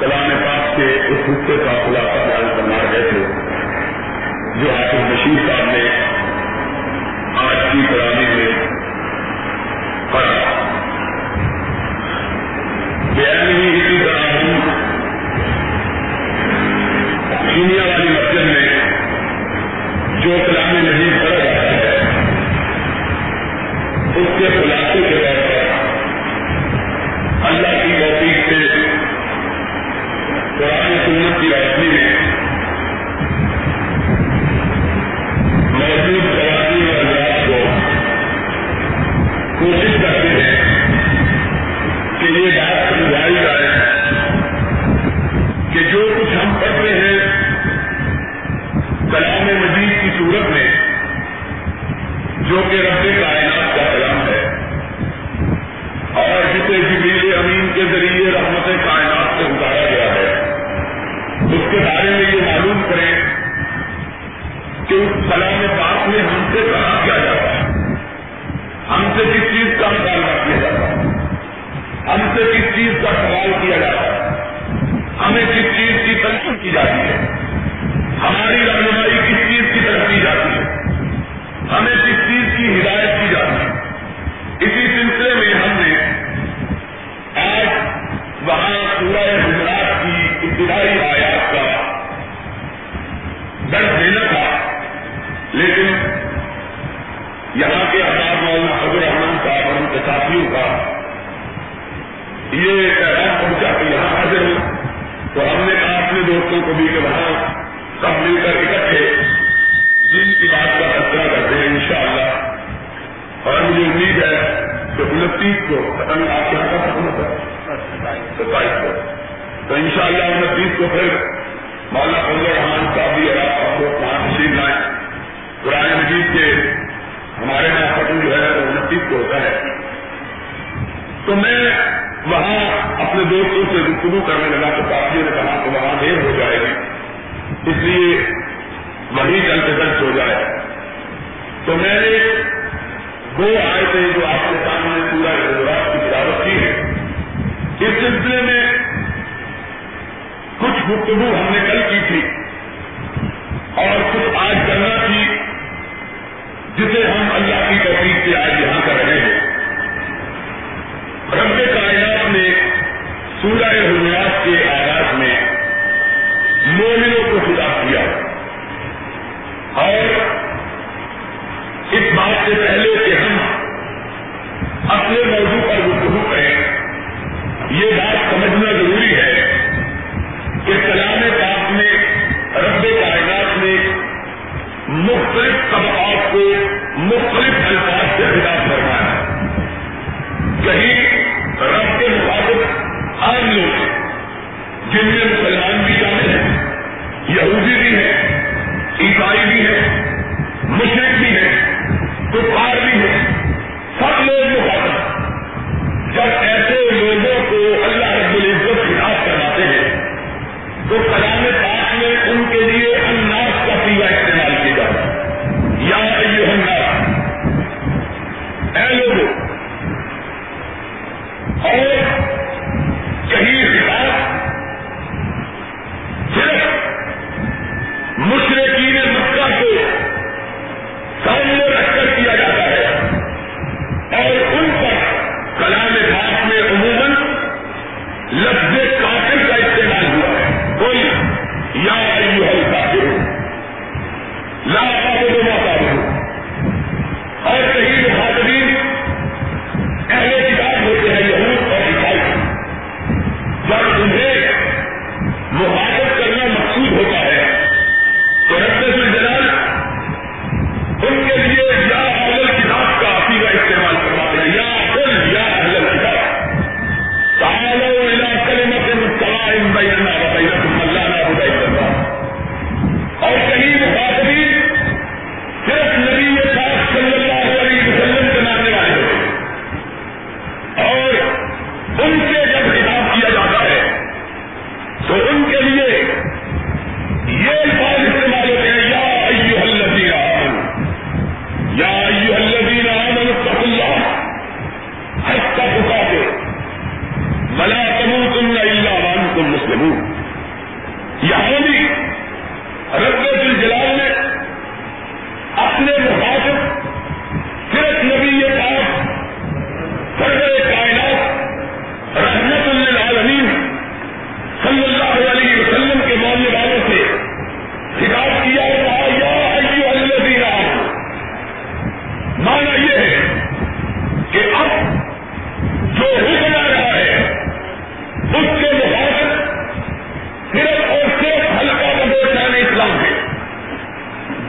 کلام پاک کے اس حصے کا خلاصہ بیان کرنا رہے تھے جو حافظ مشیر صاحب نے آج کی طرح کو، پتہ نہیں آپ کے یہاں کا سامنا ستائیس کو۔ تو ان شاء اللہ کو پھر مولانا فضل الرحمان صاحب بھی اگر آپ کو لائیں۔ قرآن مجید کے ہمارے یہاں جو ہے وہ انتیس کو ہوتا ہے۔ تو میں وہاں اپنے دوستوں سے گفتگو کرنے لگا تو کافی نے کہا کہ وہاں دیر ہو جائے گی۔ اس لیے وہی جل ہو جائے۔ تو میں نے آئے تھے جو آپ کے سامنے سورہ حضرات کی تجارت کی ہے۔ اس سلسلے میں کچھ گفتگو ہم نے کل کی تھی اور کچھ آج کرنا تھی، جسے ہم اللہ کی توفیق سے آج یہاں کر رہے ہیں۔ رب کائنات نے سورہ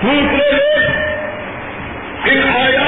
دوسرے لوگ ان آیا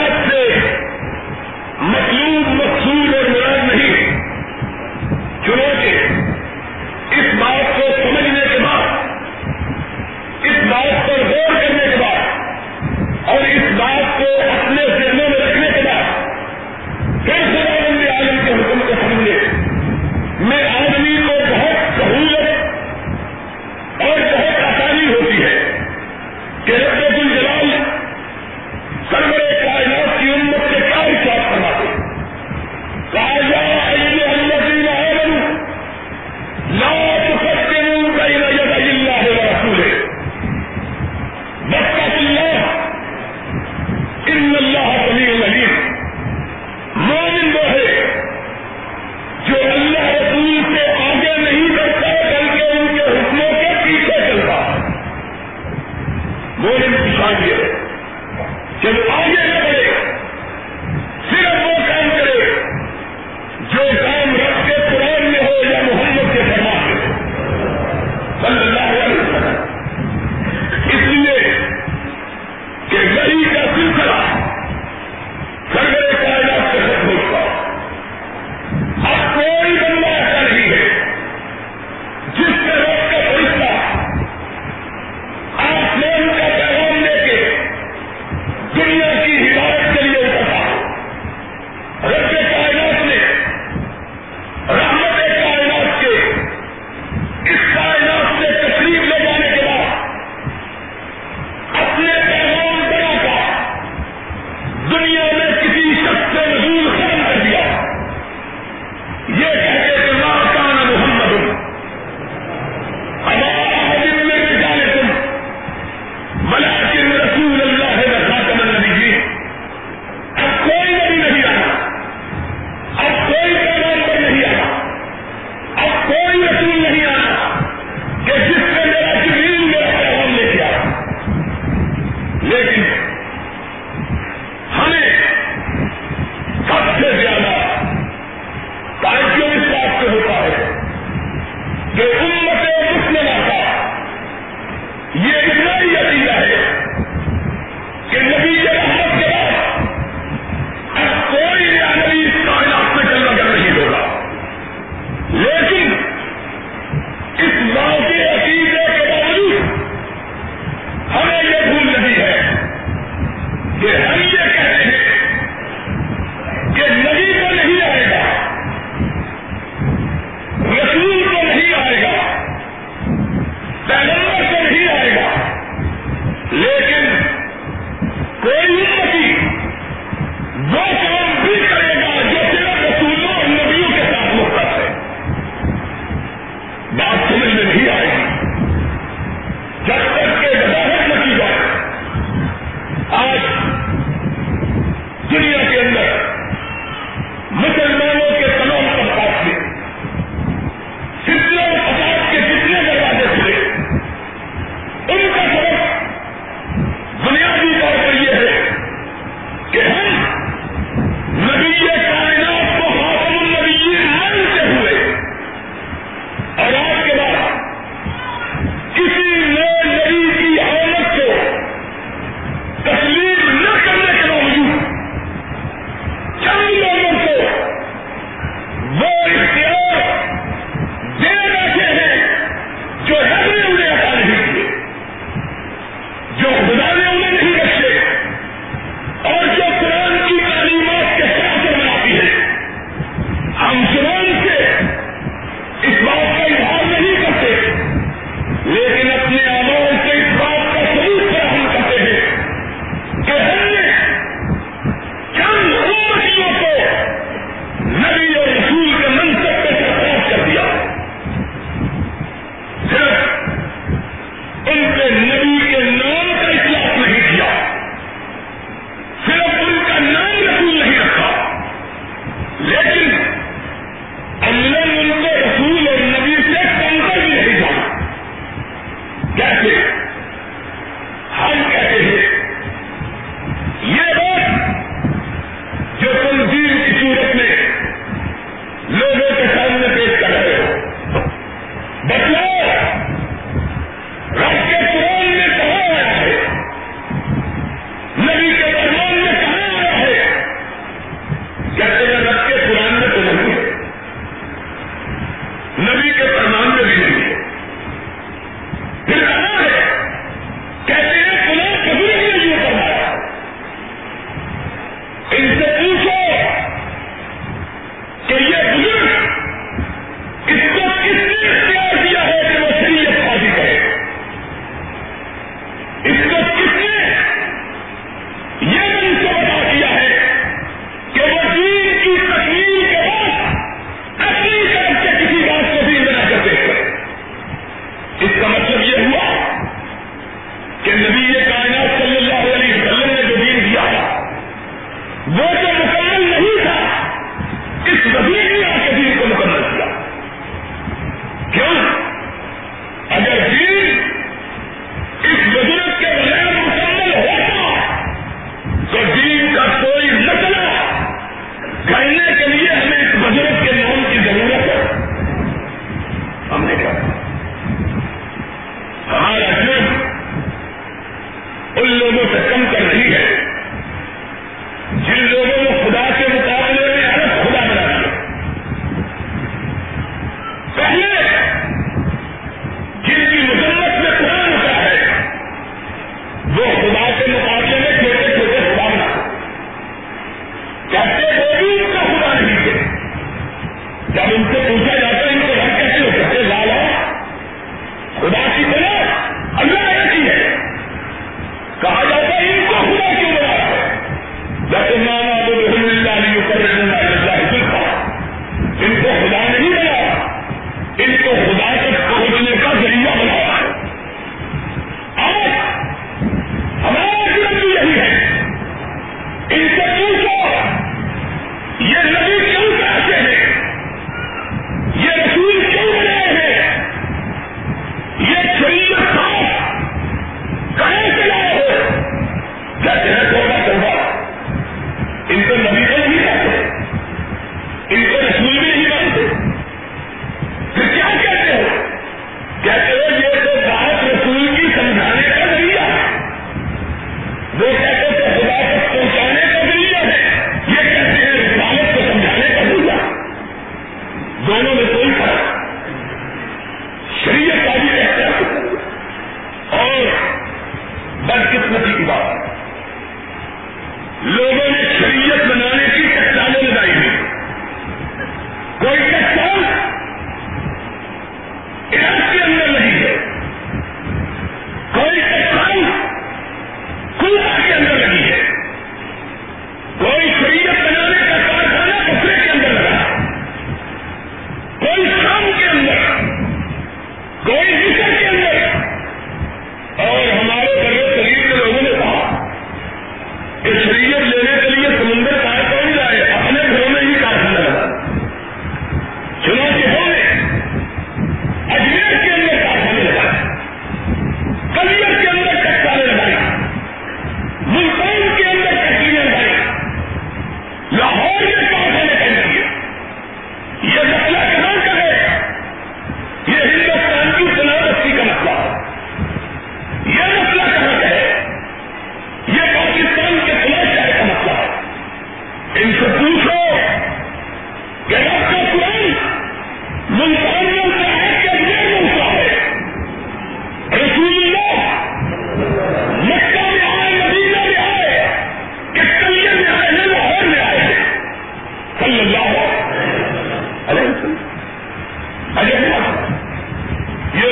اس کا کتنی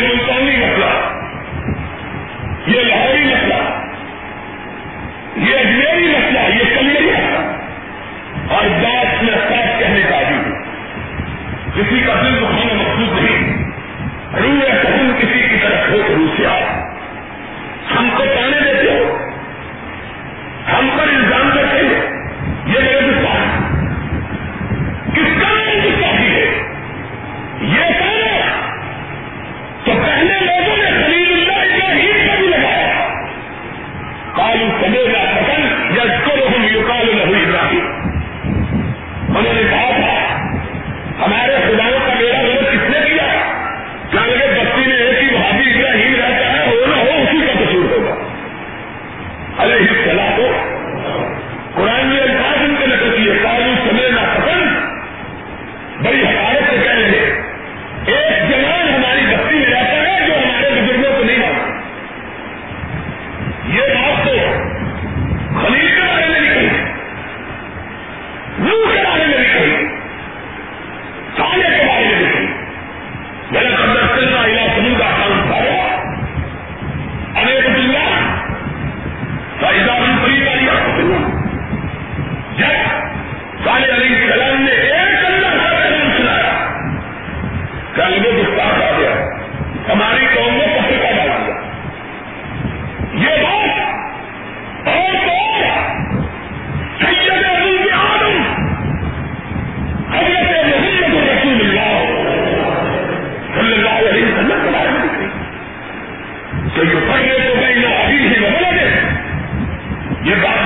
کا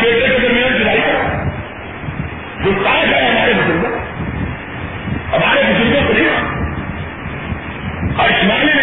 بیٹے کے درمیان جدائی کا جو کاج ہے ہمارے بزرگوں ہمارے بزرگوں کو نہیں اور شمالی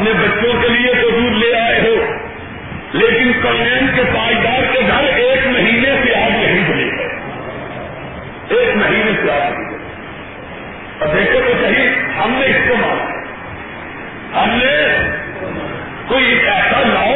اپنے بچوں کے لیے تو دودھ لے آئے ہو۔ لیکن کلین کے پائیدار کے گھر ایک مہینے سے آگ نہیں بنے ایک مہینے سے آگ نہیں اور دیکھو تو صحیح، ہم نے اس کو مانا۔ ہم نے کوئی ایسا لاؤ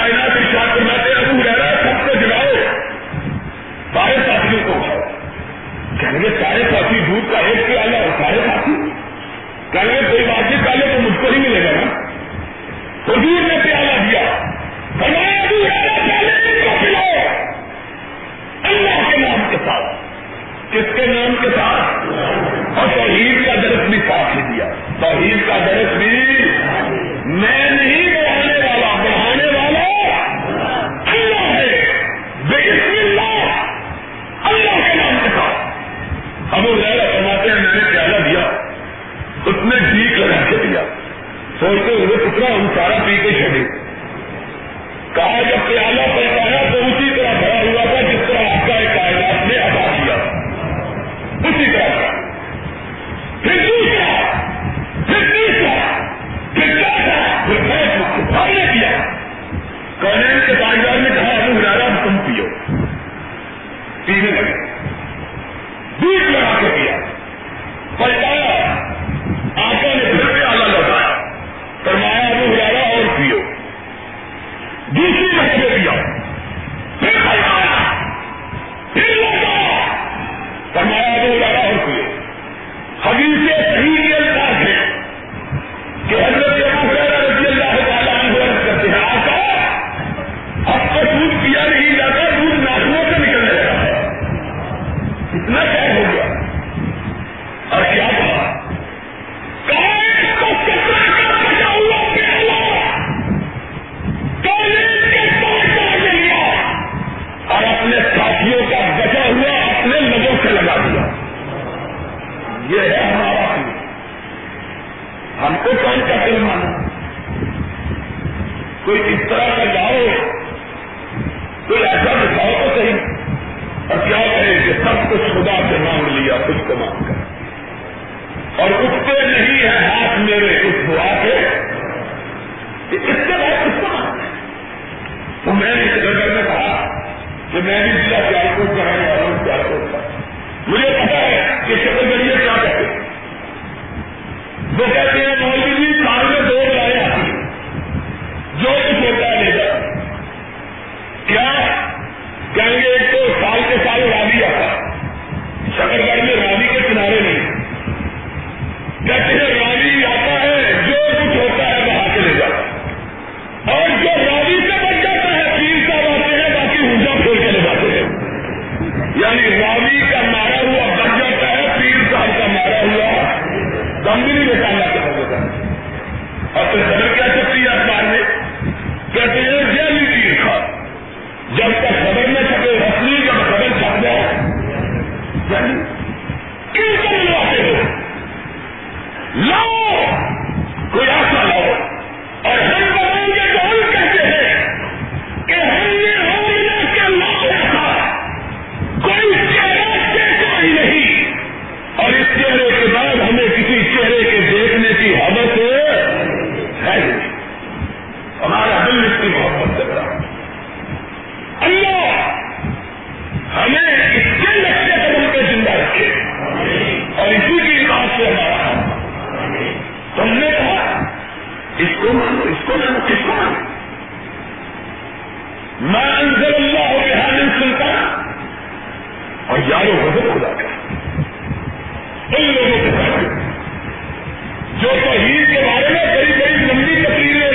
کائنات کی بناتے ابو رہ رہا ہے سب کو جگاؤ سارے ساتھیوں کو۔ اٹھاؤ کہیں گے سارے ساتھی دودھ کا ایک اور سارے ساتھی۔ کہیں گے کوئی بات نہیں پہلے تو مجھ کو ہی ملے گا نا۔ حضور نے پیالہ دیا۔ فرمایا، ابو رہا پہلے کو پلاؤ اللہ کے نام کے ساتھ۔ کس کے نام کے ساتھ؟ یہ ہے ہمارا پیر ہم کو کون کا دل مانا کوئی اس طرح کا جاؤ کوئی ایسا بچاؤ تو صحیح۔ اور کیا کرے کہ سب کچھ خدا سے مانگ لیا، خود کو مانگ کر۔ اور اس پہ نہیں ہے ہاتھ میرے اس دعا کے اس کے بعد کس کو مانگ تو میں نے اس نگر میں کہا کہ میں بھی ضلع پیار کو رہنے والا ہوں سیالکوٹ کا مجھے پتا ہے کے چتر گڑیا کیا کہتے ہیں وہ کہتے ہیں اس کو مانو اس کو مانو کس کو مانو میں اللہ بحال سنتا اور یارو غضب خدا کا. ان لوگوں کے ساتھ. جو توحید کے بارے میں بڑی بڑی لمبی تقریریں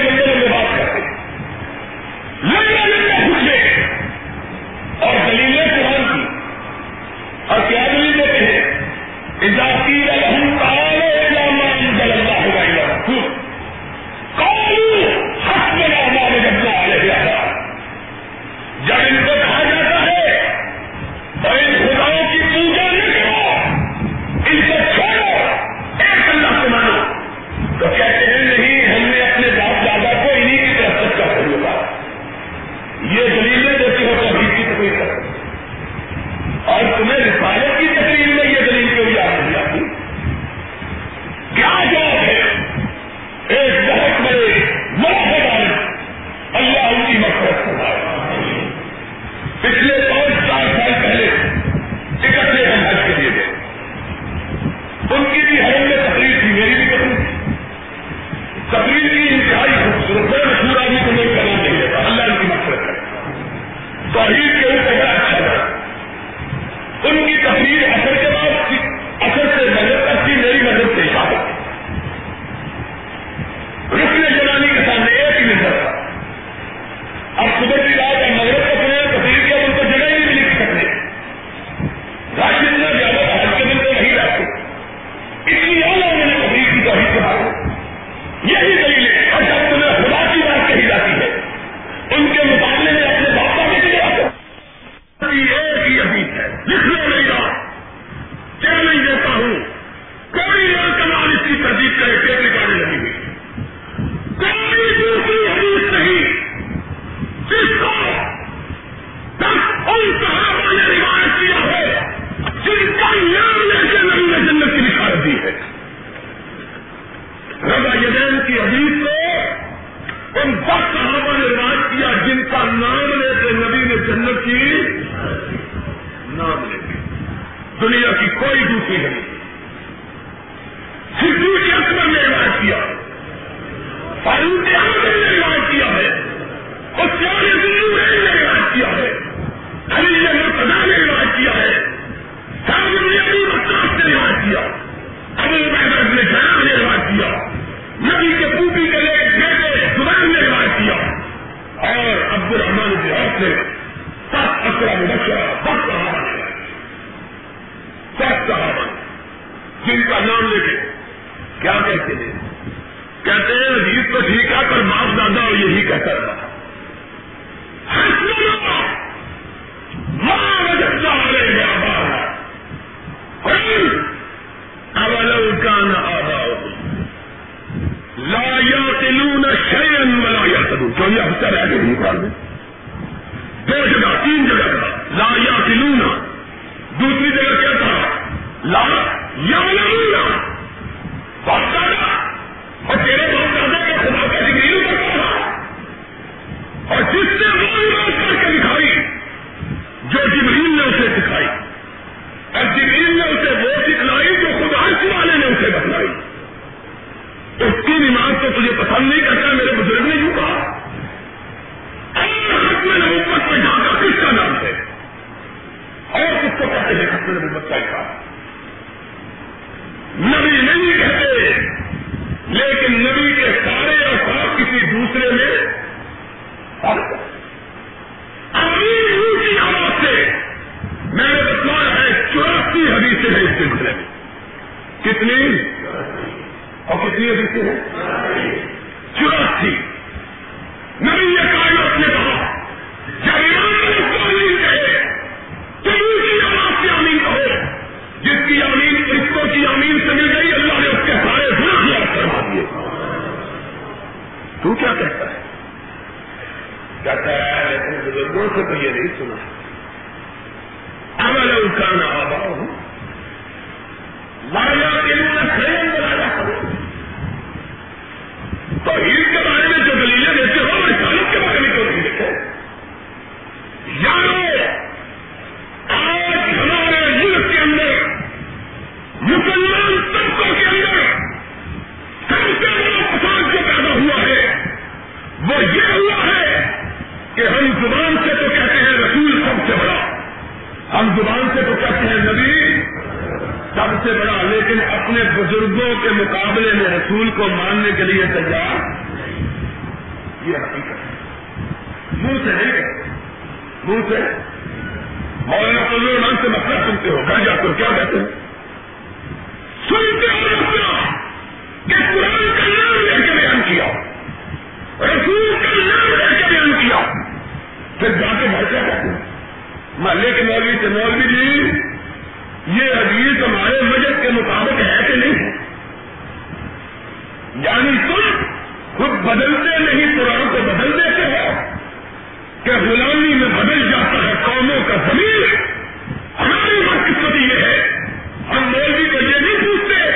پھر جا کے گھر کیا کہتے ہیں؟ محلے کے مولوی سے مولوی جی یہ حدیث ہمارے مذہب کے مطابق ہے کہ نہیں ہے؟ یعنی تم خود بدلتے نہیں، قرآن کو بدل دیتے ہو کہ غلامی میں بدل جاتا ہے، قوموں کا زمین ہماری بدقسمتی یہ ہے۔ ہم مولوی کو یہ نہیں پوچھتے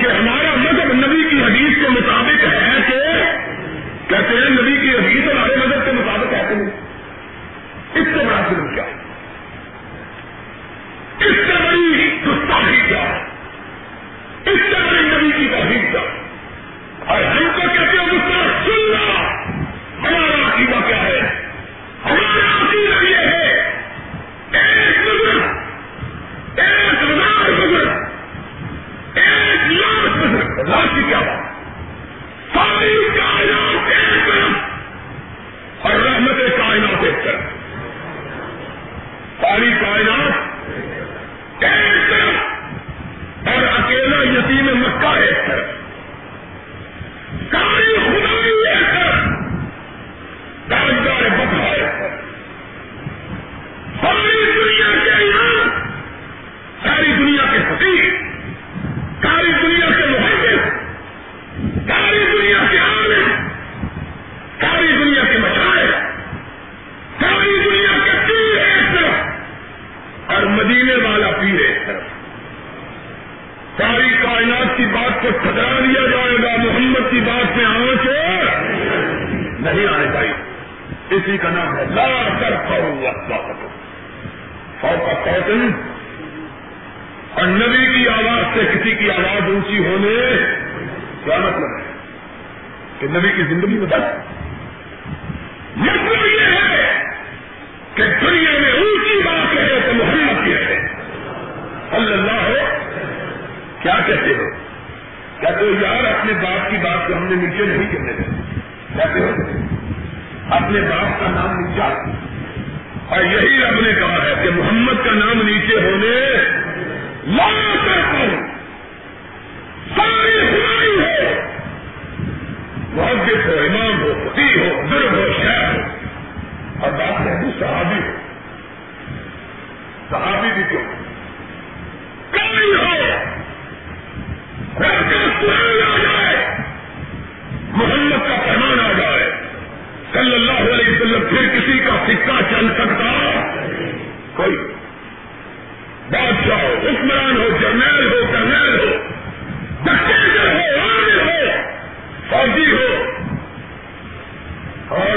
کہ ہمارا مذہب نبی کی حدیث کے مطابق ہے کہ کہتے ہیں نبی کی حدیث ہمارے مذہب کے مطابق ہے کہ نہیں اس سے بڑا ظلم کیا؟ ہے اس سے بڑی گستاخی کیا؟ ہے اس سے بڑی نبی کی توحید کیا؟ اور ہم کو کہتے ہو نہیں آنے پائی۔ اسی کا نام ہے لا کر پاؤں فوق فوتن اور نبی کی آواز سے کسی کی آواز اونچی ہونے کیا مطلب ہے کہ نبی کی زندگی بدل مطلب یہ ہے کہ دنیا میں اونچی بات ہے تو محمد کی ہے اللہ ہو کیا کہتے ہو؟ کہتے ہو یار اپنے باپ کی بات کو ہم نے نیچے نہیں کرنے دیں کہتے ہو؟ اپنے باپ کا نام نیچا اور یہی رب نے کہا ہے کہ محمد کا نام نیچے ہونے لا ہوں۔ ساری خدائی ہو۔ محدث ہو، امام ہو فقی ہو، بزرگ ہو شہر ہو۔ اور بات ہے وہ صحابی ہو۔ صحابی بھی کیوں؟ کوئی ہو۔ رب کا قرآن آ جائے۔ محمد کا پیمان آ صلی اللہ علیہ وسلم، پھر کسی کا سکہ چل سکتا؟ کوئی. بادشاہ ہو، حکمران ہو، جرنیل ہو، کرنیل ہو ڈکٹیٹر ہو، عامر ہو، فوجی ہو۔ اور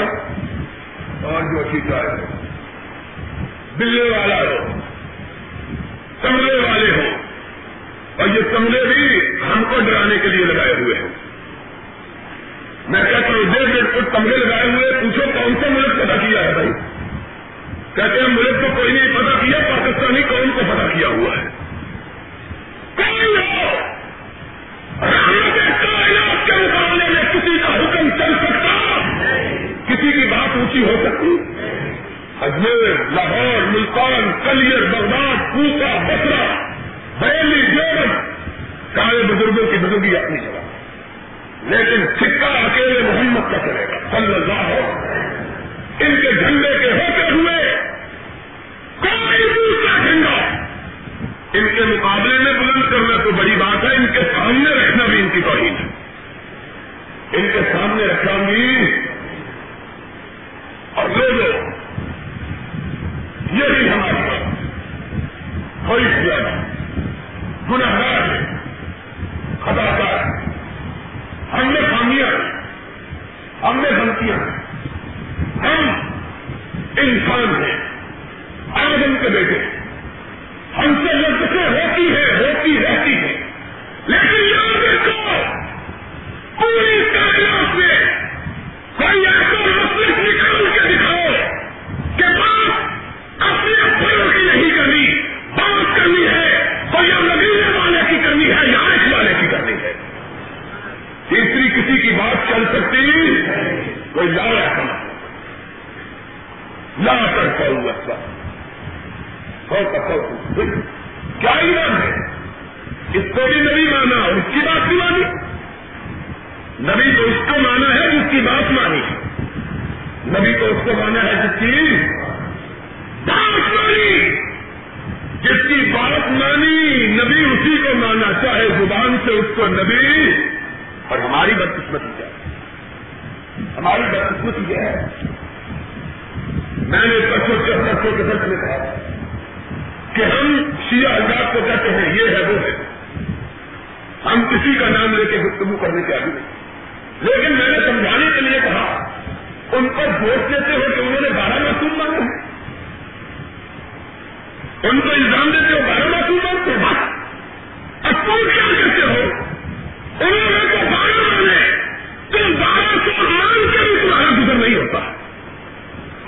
اور جو اچھی ہو، بلے والا ہو، کمرے والے ہو۔ اور یہ کمرے بھی ہم کو ڈرانے کے لیے لگائے ہوئے ہیں۔ میں کہتا ہوں ڈیڑھ ڈیڑھ فٹ کمرے لگائے ہوئے پوچھو کون سا ملک پتا کیا ہے بھائی؟ کہتے ہیں ملک کو کوئی نہیں پتا کیا، پاکستانی قوم کو پتا کیا ہوا ہے۔ کائنات کے مقابلے میں کسی کا حکم چل سکتا؟ کسی کی بات اونچی ہو سکتی؟ Ajmer Lahore, Multan Kaliyar Baghdad, Kufa Basra Bareilly Deoband سارے بزرگوں کی بزرگی اپنی جگہ۔ لیکن سکہ اکیلے محمد کا چلے گا۔ صلی اللہ ہو ان کے جھنڈے کے ہوتے ہوئے کوئی دوسرا جھنڈا۔ ان کے مقابلے میں بلند کرنا تو بڑی بات ہے، ان کے سامنے رکھنا بھی ان کی توہین ہے۔ ان کے سامنے رکھنا بھی۔ اور لوگوں، یہی ہماری بات کوئی زیادہ گنہگار ہے خطاکار ہم نے خامیاں ہم نے غلطیاں ہم انسان ہیں۔ آدم کے بیٹے۔ ہم سے لذتیں ہوتی ہے ہوتی رہتی ہے لیکن یاد رکھو، پوری کائنات میں لا کیا ایمان ہے؟ اس کو بھی نبی مانا اور اس کی بات بھی مانی۔ نبی تو اس کو مانا ہے جس کی بات مانی۔ نبی تو اس کو مانا ہے جس کی بات مانی۔ جس کی بات مانی، نبی اسی کو مانا۔ چاہے زبان سے اس کو نبی اور ہماری بدقسمتی کیا۔ ہے ہماری بدقسمتی کیا ہے۔ میں نے بچوں کے بچوں کے درد میں کہا کہ ہم شیعہ حضرات کو کہتے ہیں، یہ ہے وہ ہے۔ ہم کسی کا نام لے کے گفتگو کرنے کے آگے نہیں لیکن میں نے سمجھانے کے لیے کہا، ان پر ووٹ دیتے ہو کہ انہوں نے بارہ معصوم مانگے ہیں۔ ان کو الزام دیتے ہو بارہ معصوم مانگتے ہیں۔ اب تم کیا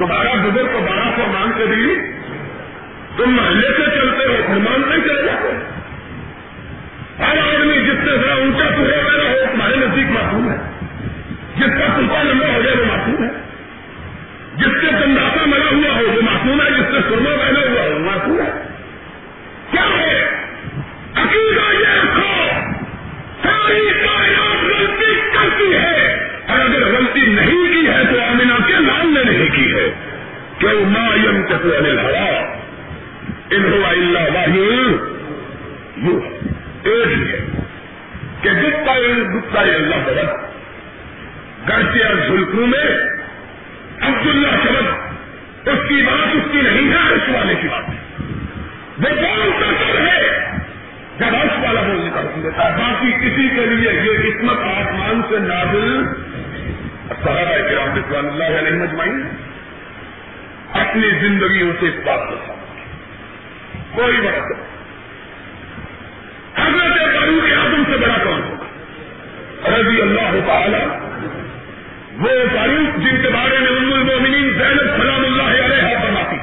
تمہارا بزرگ تو بارہ سو مان کے بھی تم محلے سے چلتے ہو پھر نہیں چلے جاتے۔ ہر آدمی جس سے ذرا اونچا تمہیں پیدا ہو، تمہارے نزدیک معصوم ہے۔ جس کا سلطان لمبا ہو جائے وہ معصوم ہے۔ جس سے گنداسا ملا ہوا ہو، وہ معصوم ہے۔ جس سے سرما پہنا ہوا ہو معصوم ہے۔ کہ وہ ماں یم چکر ہوا ان ہوا اللہ واہی یوں ایک ہی ہے کہ گپتا گپتا اللہ سبق گرچہ اور جھلکوں میں عبداللہ سبق اس کی بات اس کی نہیں ہے، اس والے کی بات ہے۔ وہ بولتا کر ہے؟ جب اس والا بولنے کا حکم دیتا ہے، باقی کسی کے لیے یہ قسمت آسمان سے نازل صحابہ کرام رضوان اللہ علیہ مجمعین اپنی زندگیوں سے اس بات کو سمجھ کوئی بات نہیں۔ حضرت فاروق اعظم سے بڑا کون ہوگا؟ رضی اللہ تعالی۔ وہ فاروق جن کے بارے میں ام المومنین زینب سلام اللہ علیہ فرماتی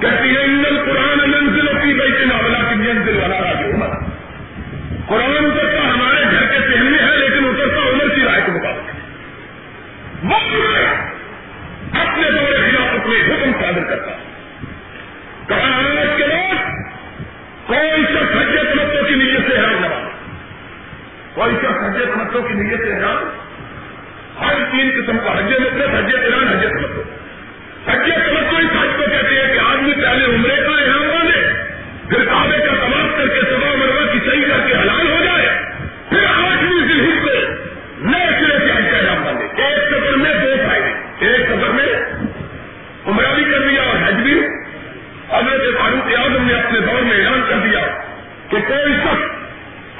کہتی ہے ان القرآن منزل کی بیت ناولا کی منزل والا راج عمر۔ قرآن اترتا ہمارے گھر کے سہنے ہے لیکن اترتا عمر کی رائے کے مطابق وہ اپنے دور خلاف اپنے حکم صادر کرتا کہا آج کے بعد کوئی شخص حجت متوں کی نیت سے حیران نہ کوئی شخص حجت متوں کی نیت سے حیران ہر تین قسم کا حج مطلب حج ایران حجت متو حج تمتو اس حج کو کہتے ہیں کہ آدمی پہلے عمرے کا احرام باندھے پھر کعبے کا تباہ کر کے سبا مربع کی صحیح کر کے حلال ہو جائے پھر آٹھویں ذلحج کو نئے سرے سے حج کا احرام باندھے ایک سفر میں دو فائدے ایک سفر میں عمرہ بھی کر دیا اور حج بھی حضرت فاروق اعظم نے اپنے دور میں اعلان کر دیا کہ کوئی شخص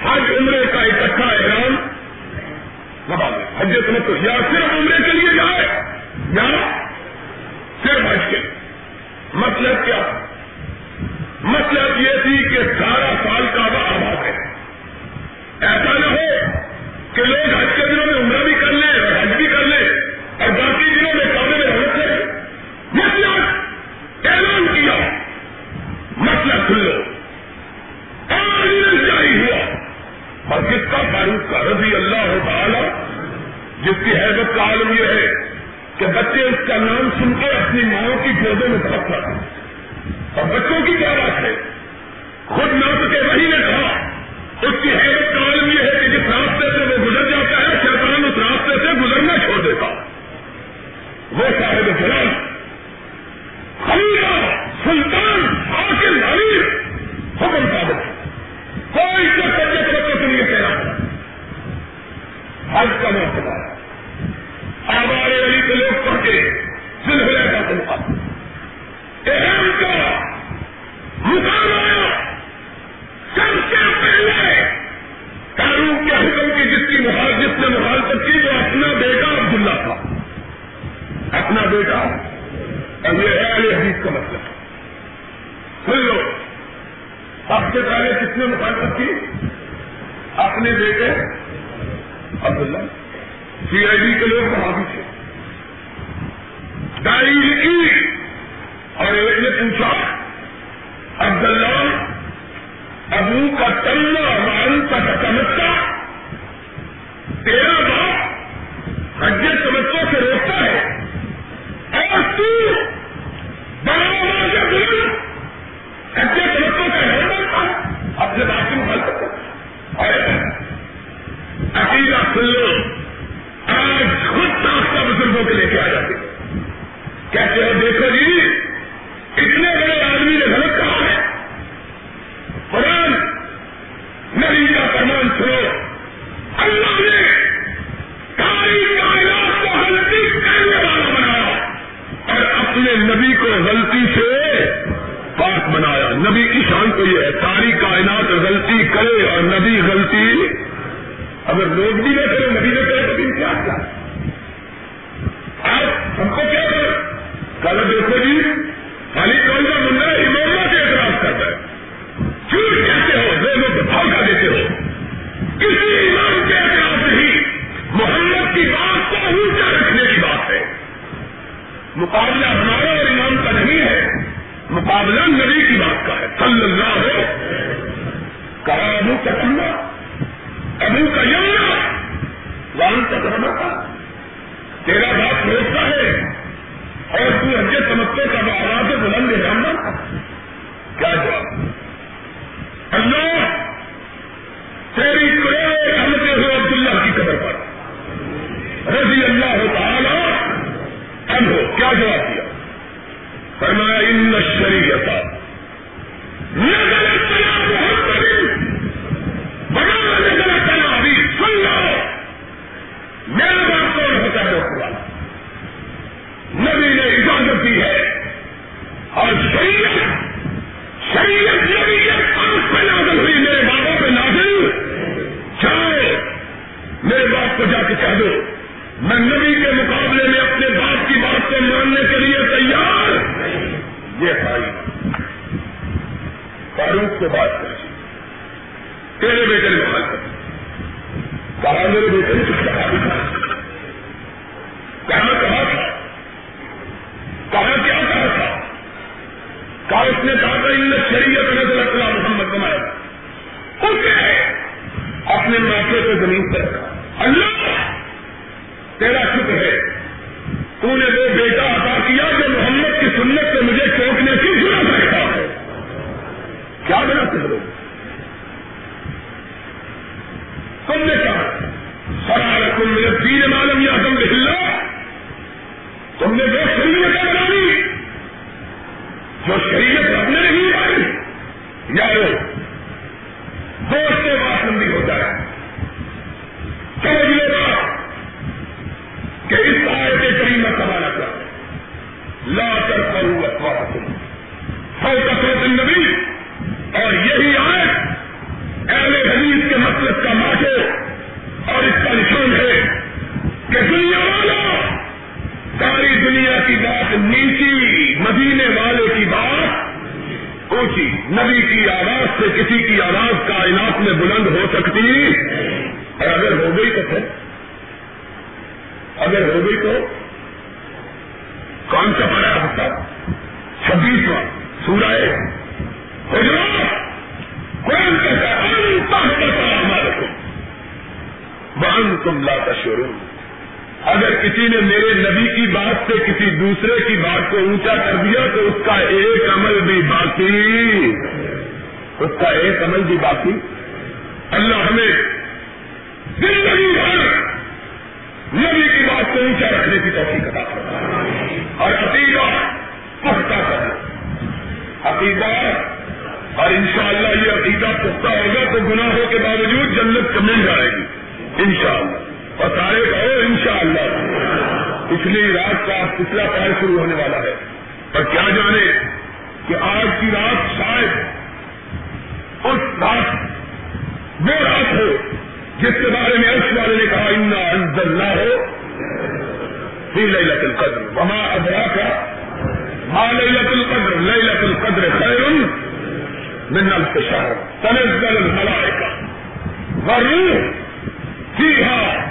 حج عمرے کا اکٹھا احرام نہ باندھے حج تمتو یا صرف عمرے کے لیے جائے؟ یا صرف حج کے مطلب کیا مطلب یہ تھی کہ سارا سال کا آباد ہے ایسا نہ ہو کہ لوگ حج کے دنوں میں عمرہ بھی کر لیں اور حج بھی کر لیں اور باقی دنوں میں کابے میں رہنے سے مطلب اعلان کیا مسئلہ کھل لو جاری ہوا اور کس کا فاروق کا رضی اللہ تعالی جس کی حیبت کا عالم یہ ہے کہ بچے اس کا نام سن کر اپنی روزے میں سبق تھا۔ اور بچوں کی کیا بات ہے؟ خود نہ کے وہی نے کہا۔ اپنا بیٹا اب یہ ہے علی حدیث کا مطلب۔ سن لو۔ سب سے پہلے کس نے مخالفت کی؟ اپنے بیٹے عبداللہ۔ سی آئی ڈی کے لوگ وہاں بھی تھے۔ ڈائری کی اور ایک نے پوچھا عبداللہ۔ ابو کا تلنا مان کا سمجھتا تیرا باپ حج سمجھوں سے روکتا ہے۔ اور کا نہیں بنتا، اپنے باپ کی اور عقیدہ سن آج خود بزرگوں کے لے کے آ جاتے کہتے دیکھو جی اتنے بڑے آدمی نے غلط کہا ہے۔ قرآن، نبی کا فرمان نبی تو یہ ہے ساری کائنات غلطی کرے اور نبی غلطی اگر لوگ بھی نہ کرے نبی نے کرے تو کیا کیا؟ آپ ہم کو کیا کریں کل دیکھو جی خالی کون سا منڈا امام سے اعتراض کرتا ہے چوٹ کہتے ہو؟ لوگوں کو دھوکہ دیتے ہو۔ کسی امام کے اعتراض نہیں۔ محمد کی بات کو اونچا رکھنے کی بات ہے۔ مقابلہ ہمارا اور امام کا نہیں ہے۔ مقابلہ نبی کی بات کا ہے۔ صلی اللہ ہو کہا ابو کا کلو ابو کا یمنا۔ وان کا کرنا تھا۔ تیرا بات روکتا ہے۔ اور تو حجے سمجھتے کا آواز بلند جاننا کیا جواب؟ نیچی مدینے والے کی بات اونچی نبی کی آواز سے کسی کی آواز کائنات میں بلند ہو سکتی اور اگر ہو گئی تو پھر؟ اگر ہو گئی تو کون سا پڑا ہوتا چھبیسواں سورہ حجرات۔ قرآن کہتا ہے ہمارے بہن تم لاتا شروع اگر کسی نے میرے نبی کی بات سے کسی دوسرے کی بات کو اونچا کر دیا تو اس کا ایک عمل بھی باقی۔ اس کا ایک عمل بھی باقی۔ اللہ ہمیں زندگی بھر نبی کی بات کو اونچا رکھنے کی توفیق عطا کرتا اور عقیدہ پختہ کرنا عقیدہ، اور انشاءاللہ یہ عقیدہ پختہ ہوگا تو گناہوں کے باوجود جنت مل جائے گی۔ انشاءاللہ۔ اور سارے کہو ان شاء اللہ پچھلی رات کا پچھلا پہر شروع ہونے والا ہے۔ پر کیا جانے کہ آج کی رات شاید اس رات وہ رات ہو جس کے بارے میں اس والے نے کہا، انا انزل ہو فی لیلت القدر۔ وما ادرا کا ما لیلت القدر؟ لیلت القدر خیر من الف شہر تنزل الملائکہ والروح فیہا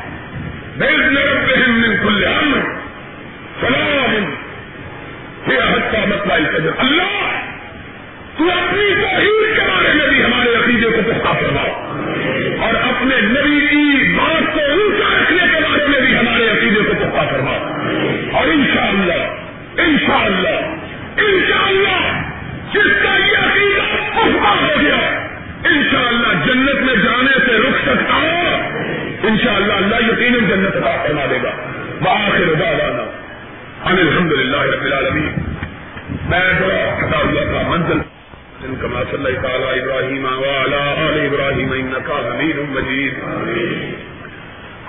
جنت میں جانے سے رک سکتا ہو انشاءاللہ اللہ یقیناً جنت عطا فرما دے گا۔ بآخر دعوانا ان الحمد للہ رب العالمین۔ میں ذرا ہٹا ہوا تھا منزل كما صليت على إبراهيم وعلى آل إبراهيم إنك حميد مجيد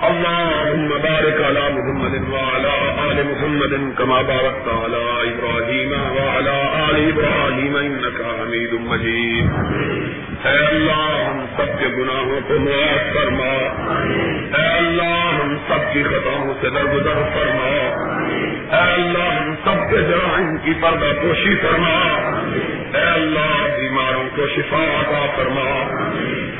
اللهم بارك على محمد وعلى آل محمد كما باركت على إبراهيم وعلى آل إبراهيم إنك حميد مجيد اے اللہ، ہم سب کے گناہوں کو معاف فرما۔ اے اللہ، ہم سب کی خطاؤں سے درگزر فرما۔ اے اللہ، ہم سب کے جرائم کی پردہ پوشی فرما۔ اے اللہ، بیماروں کو شفا عطا فرما۔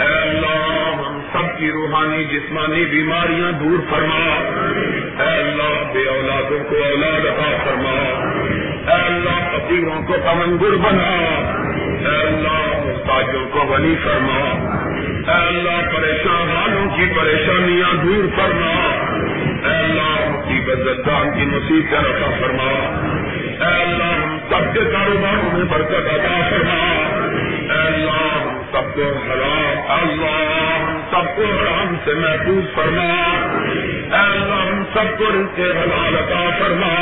اے اللہ، ہم سب کی روحانی، جسمانی بیماریاں دور فرما۔ اے اللہ، بے اولادوں کو اولاد عطا فرما۔ اے اللہ، فقیروں کو تمنگر بنا۔ اے اللہ محتاجوں کو غنی فرما۔ اے اللہ پریشان والوں کی پریشانیاں دور فرما۔ اے اللہ مصیبت زدان کی مصیبت رفا فرما۔ اے اللہ ہم سب کے کاروباروں میں برکت عطا فرما۔ اے اللہ ہم سب کو حرام اللہ ہم سب کو حرام سے محفوظ فرما۔ اے اللہ ہم سب کو رزق حلال عطا فرما۔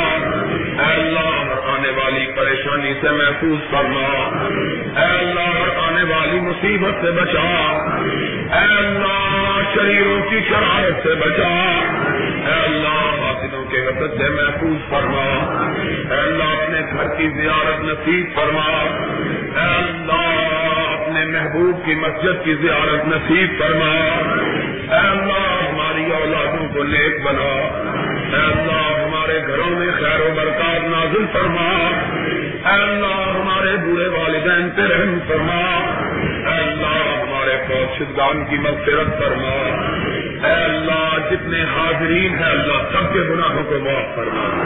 اے اللہ ہر آنے والی پریشانی سے محفوظ فرما۔ اے اللہ ہر آنے والی مصیبت سے بچا۔ اے اللہ، شریروں کی شرارت سے بچا۔ اے اللہ حاصلوں کے غصت سے محفوظ فرما۔ اے اللہ، اپنے گھر کی زیارت نصیب فرما۔ اے اللہ، اپنے محبوب کی مسجد کی زیارت نصیب فرما۔ اے اللہ، ہماری اولادوں کو نیک بنا۔ اے اللہ ہمارے گھروں میں خیر و برکات نازل فرما۔ اے اللہ ہمارے بوڑھے والدین پہ رحم فرما۔ اے اللہ ہمارے فوج شدگان کی مغفرت فرما۔ اے اللہ جتنے حاضرین ہیں اللہ سب کے گناہوں کو معاف فرما۔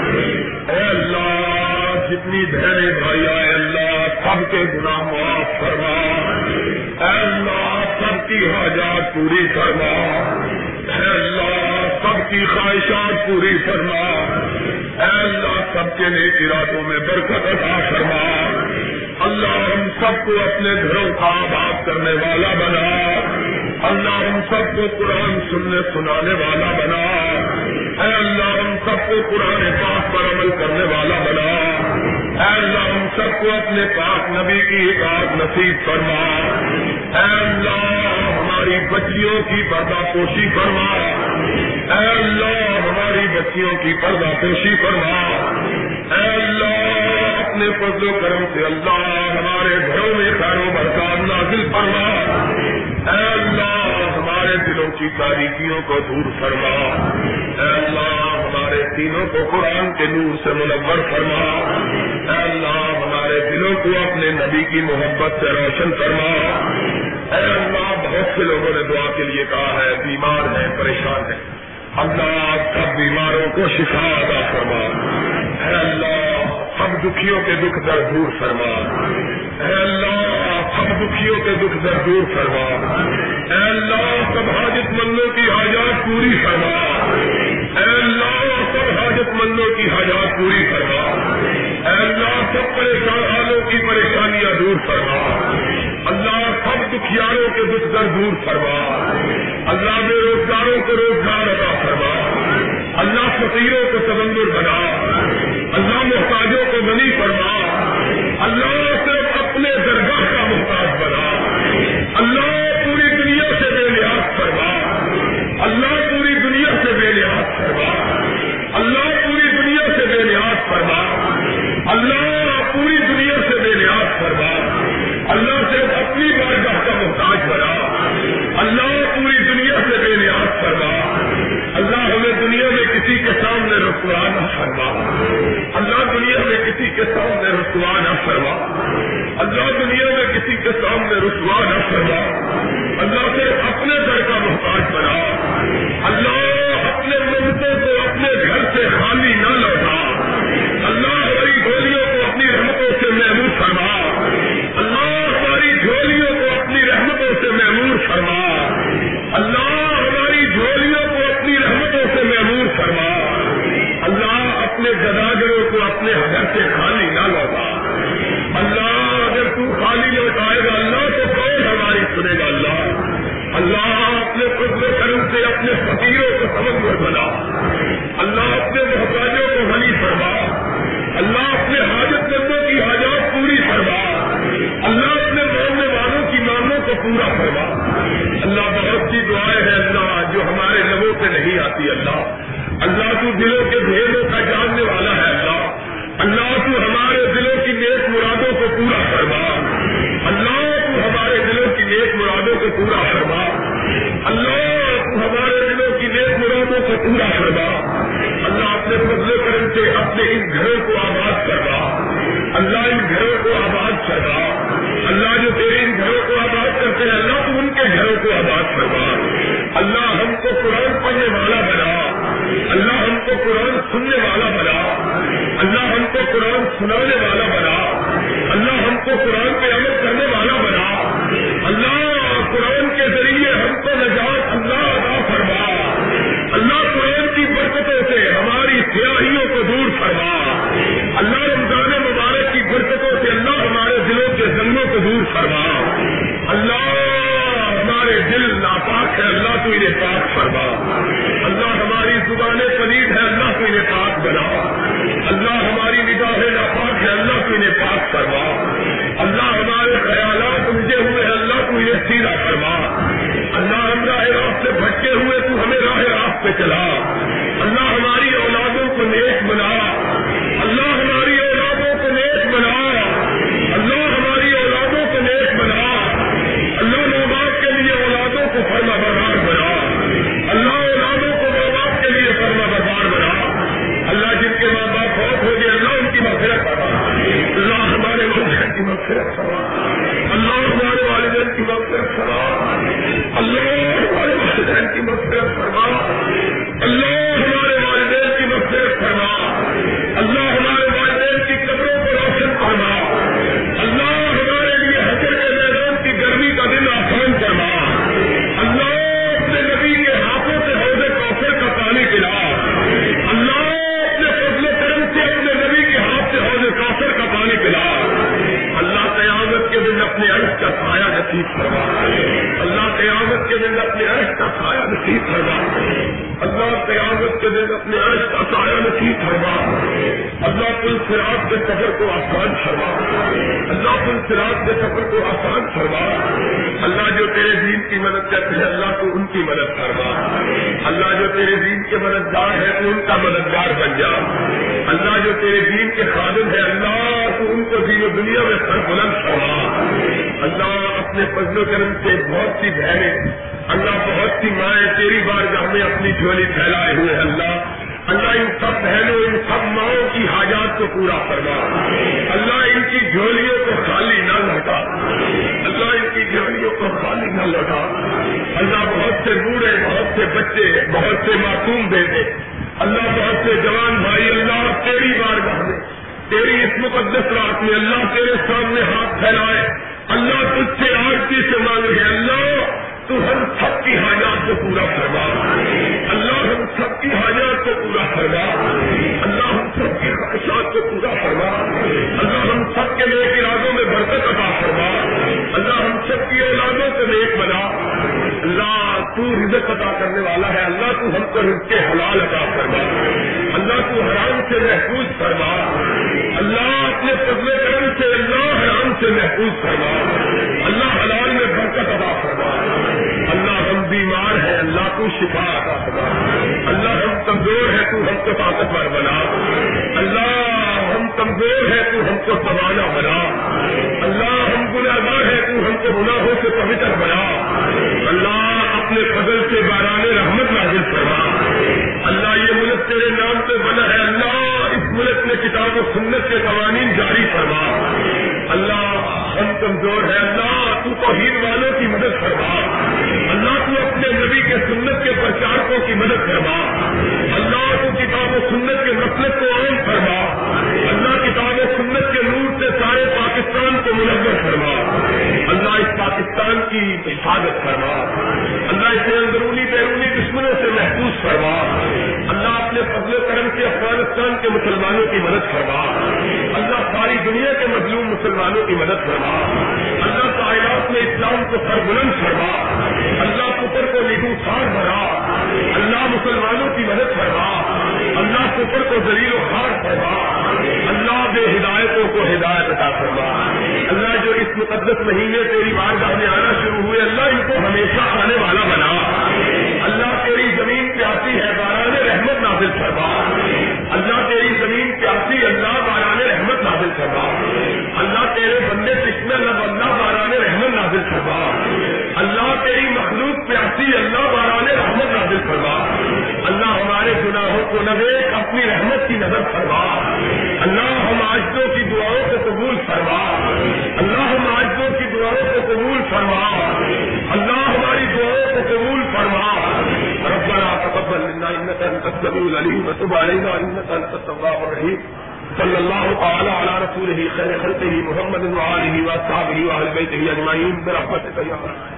اے اللہ جتنی بہنیں بھائی آئے اللہ سب کے گناہ معاف فرما۔ اے اللہ سب کی حاجات پوری فرما۔ اے اللہ کی خواہشات پوری فرما۔ اے اللہ، سب کے نیک ارادوں میں برکت عطا فرما۔ اللہ ہم سب کو اپنے گھروں کا آباد کرنے والا بنا۔ اللہ ہم سب کو قرآن سننے، سنانے والا بنا۔ اے اللہ، ہم سب کو قرآن پاک پر عمل کرنے والا بنا۔ اے اللہ، ہم سب کو اپنے پاک نبی کی اطاعت نصیب فرما۔ اے اللہ ہماری بچیوں کی پردہ پوشی فرما۔ اے اللہ، ہماری بچیوں کی پردہ پوشی فرما۔ اے اللہ، اپنے فضل و کرم سے اللہ ہمارے گھروں میں خیر و برکات نازل فرما۔ اے اللہ، ہمارے دلوں کی تاریخیوں کو دور فرما۔ اے اللہ ہمارے دینوں کو قرآن کے نور سے منور فرما۔ اے اللہ، ہمارے دلوں کو اپنے نبی کی محبت سے روشن فرما۔ اے اللہ، بہت سے لوگوں نے دعا کے لیے کہا ہے، بیمار ہیں، پریشان ہیں۔ اللہ سب بیماروں کو شفا ادا فرما۔ اے اللہ سب دکھیوں کے دکھ در دور فرما۔ اے اللہ سب دکھیوں کے دکھ در دور فرما۔ اے اللہ، سب حاجت مندوں کی حاجات پوری فرما۔ پوری فرما۔ اے اللہ سب پریشان والوں کی پریشانیاں دور فرما۔ اللہ سب دکھیاروں کے دکھ در دور فرما۔ اللہ بے روزگاروں کو روزگار ادا فرما۔ اللہ فقیروں کو سمندر بنا۔ اللہ محتاجوں کو غنی فرما۔ اللہ صرف اپنے درگاہ کے سامنے رسوا نہ فرما۔ اللہ دنیا میں کسی کے سامنے رسوا نہ فرما۔ اللہ سے اپنے گھر کا محتاج بنا۔ اللہ اپنے منتوں کو اپنے گھر سے خالی نہ لوٹا۔ اللہ ہماری گولیوں کو اپنی رحمتوں سے محمود فرما اللہ ہماری جھولیوں کو اپنی رحمتوں سے محمود فرما اللہ ہماری جھولیوں کو اپنی رحمتوں سے محمود فرما اللہ اپنے گداگروں کو اپنے حضر سے خالی نہ لوٹا اللہ اگر تو خالی لوٹائے گا، اللہ تو کون ہماری سنے گا؟ اللہ۔ اللہ اپنے فضل و کرم سے، اپنے فقیروں سننے والا بنا۔ اللہ ہم کو قرآن سنانے والا بنا۔ اللہ ہم کو قرآن پہ عمل کرنے والا بنا۔ اللہ قرآن کے ذریعے ہم کو نجات اللہ ادا فرما۔ اللہ قرآن کی برکتوں سے ہماری سیاحیوں کو دور فرما۔ اللہ رمضان مبارک کی برکتوں سے اللہ ہمارے دلوں کے زنگوں کو دور فرما۔ ہے اللہ تو انہیں پاک فرما۔ اللہ ہماری زبانیں پلید ہے، اللہ تو انہیں پاک بنا۔ اللہ ہماری نگاہیں ناپاک ہے، اللہ تو انہیں پاک فرما۔ اللہ ہمارے خیالات الجھے ہوئے ہیں، اللہ تو انہیں سیدھا فرما۔ اللہ ہم راہ راست سے بھٹکے ہوئے، تو ہمیں راہ راست پہ چلا۔ اللہ ہماری اولادوں کو نیک بنا۔ اللہ ہماری مددگار ہے تو ان کا مددگار بن جا اللہ جو تیرے دین کے خادم ہے، اللہ تو ان کو دین و دنیا میں سر بلند فرما۔ اللہ اپنے فضل و کرم سے بہت سی بہنیں، اللہ بہت سی مائیں تیری بار میں اپنی جھولی پھیلائے ہوئے اللہ اللہ ان سب بہنوں، ان سب ماؤں کی حاجات کو پورا کروا اللہ ان کی جھولیوں کو خالی نہ لوٹا۔ اللہ ان کی جھولیوں کو خالی نہ لوٹا اللہ بہت سے بوڑھے، بہت سے بچے، بہت سے معصوم بیٹے اللہ بہت سے جوان بھائی، اللہ تیری بارگاہ میں، تیری اس مقدس رات میں اللہ تیرے سامنے ہاتھ پھیلائے۔ اللہ تجھ سے آرتی سے مانگ اللہ، تو ہم سب کی حاجات کو پورا کروا اللہ، ہم سب کی حاجات کو پورا کروا اللہ، ہم سب کی خواہشات کو پورا کروا اللہ، ہم سب کے نیک ارادوں میں برکت کروا ہم سب نیک بنا۔ اللہ تو رزق عطا کرنے والا ہے۔ اللہ تو ہم کو رزق کے حلال عطا کروا اللہ تو حرام سے محفوظ کروا اللہ اپنے فضل کرم سے اللہ حرام سے محفوظ کروا اللہ حلال میں برکت ادا کروا اللہ ہم بیمار ہیں، اللہ کو شفا عطا کروا اللہ ہم کمزور ہے تو ہم کو طاقتور بنا۔ اللہ کمزور ہے، تو ہم کو سوانا بنا۔ اللہ ہم گناگار ہے، تو ہم کو گناہوں سے پوتر بنا۔ اللہ اپنے فضل سے باران رحمت نازل کروا اللہ یہ ملک تیرے نام پہ بنا ہے۔ اللہ اس ملک کتاب و سنت کے قوانین جاری فرما۔ اللہ ہم کمزور ہے، اللہ تو توحید والوں کی مدد فرما۔ اللہ تو اپنے نبی کے سنت کے پرچارکوں کی مدد فرما۔ اللہ تو کتاب و سنت کے مطلب کو عام فرما۔ اللہ کتاب و سنت کے نور سے سارے پاکستان کو منظر فرما۔ اللہ اس پاکستان کی حفاظت فرما۔ اللہ اس اندرونی بیرونی دشمنوں سے محفوظ فرما۔ اللہ اپنے فضل کرم سے افغانستان کے مسلمانوں کی مدد فرما. اللہ ساری دنیا کے مظلوم مسلمانوں کی مدد فرما. اللہ کائنات میں اسلام کو سربلند فرما. اللہ کفر کو نگو خار بھرا اللہ مسلمانوں کی مدد فرما. اللہ کفر کو ذریع و خار فرما. اللہ بے ہدایتوں کو ہدایت عطا فرما. اللہ جو اس مقدس مہینے تیری بارگاہ میں آنا شروع ہوئے، اللہ ان کو ہمیشہ آنے والا بنا. اللہ تیری زمین پیاسی ہے، باران رحمت نازل فرما. اللہ تیرے بندے سکھنا لب اللہ باران رحمت نازل فرما۔ اللہ تیری مخلوق پیاسی، اللہ باران رحمت نازل فرما۔ اللہ ہمارے گناہوں کو نظر اپنی رحمت کی نظر فرما۔ اللہ ہم آجوں کی دعاؤں کو قبول فرما۔ اللہ ہم آجوں کی دعاؤں کو قبول فرما۔ اللہ ہماری دعاؤں کو قبول فرما۔ ربنا تقبل منا انك انت السميع العليم وتب علينا انك انت التواب الرحيم صلى الله تعالى على رسوله خير خلقه محمد و آلہ وآله وأصحابه وأهل بيته أجمعين برحمتك يا رب.